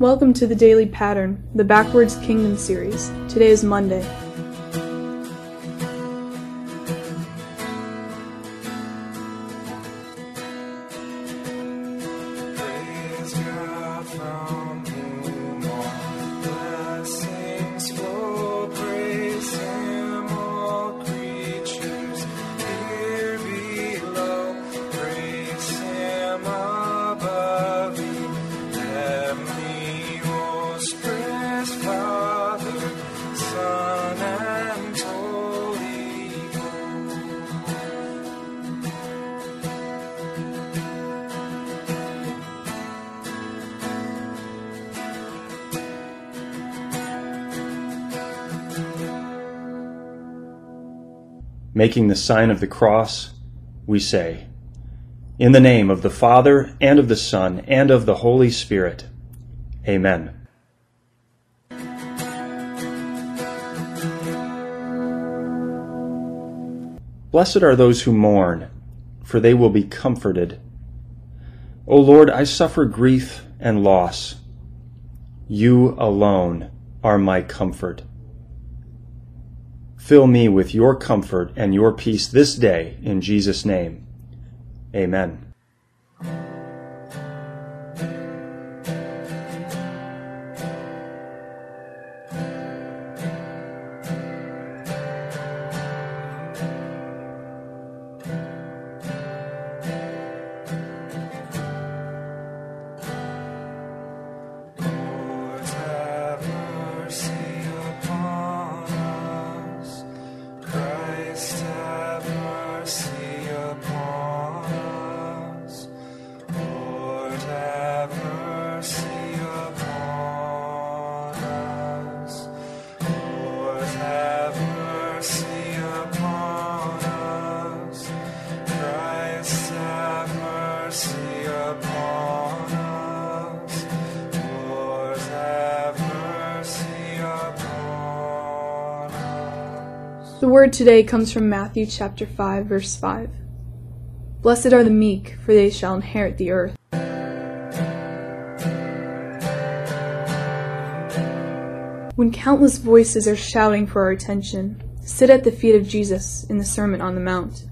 Welcome to the Daily Pattern, the Backwards Kingdom series. Today is Monday. Making the sign of the cross, we say, In the name of the Father, and of the Son, and of the Holy Spirit. Amen. Blessed are those who mourn, for they will be comforted. O Lord, I suffer grief and loss. You alone are my comfort. Fill me with your comfort and your peace this day, in Jesus' name. Amen. The word today comes from Matthew chapter 5 verse 5. Blessed are the meek, for they shall inherit the earth. When countless voices are shouting for our attention, sit at the feet of Jesus in the Sermon on the Mount.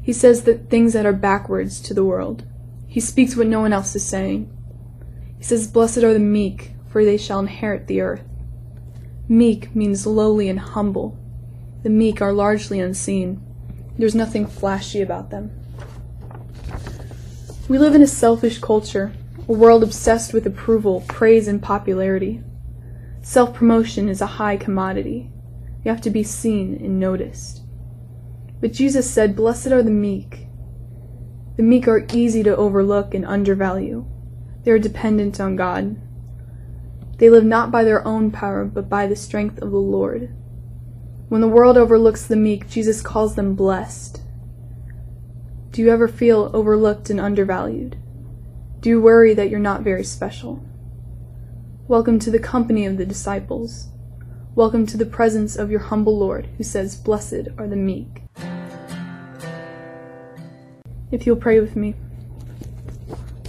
He says that things that are backwards to the world. He speaks what no one else is saying. He says, Blessed are the meek, for they shall inherit the earth. Meek means lowly and humble. The meek are largely unseen. There's nothing flashy about them. We live in a selfie culture, a world obsessed with approval, praise, and popularity. Self promotion is a high commodity. You have to be seen and noticed. But Jesus said, Blessed are the meek. The meek are easy to overlook and undervalue. They are dependent on God. They live not by their own power, but by the strength of the Lord. When the world overlooks the meek, Jesus calls them blessed. Do you ever feel overlooked and undervalued? Do you worry that you're not very special? Welcome to the company of the disciples. Welcome to the presence of your humble Lord, who says, Blessed are the meek. If you'll pray with me.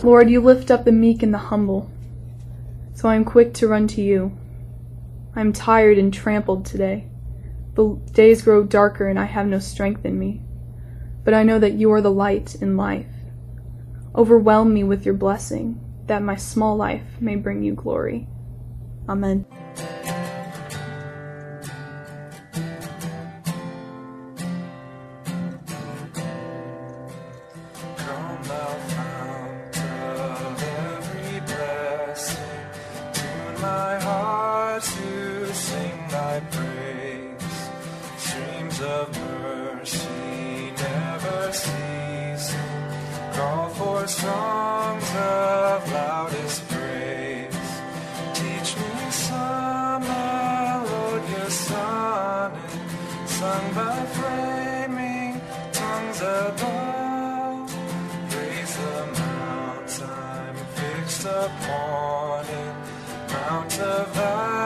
Lord, you lift up the meek and the humble, so I am quick to run to you. I am tired and trampled today. The days grow darker and I have no strength in me. But I know that you are the light in life. Overwhelm me with your blessing, that my small life may bring you glory. Amen. My heart to sing thy praise. Streams of mercy never cease. call for songs of loudest praise. Teach me some melodious sonnet, sung by flaming tongues above. Praise the mount I'm fixed upon it, mount of thy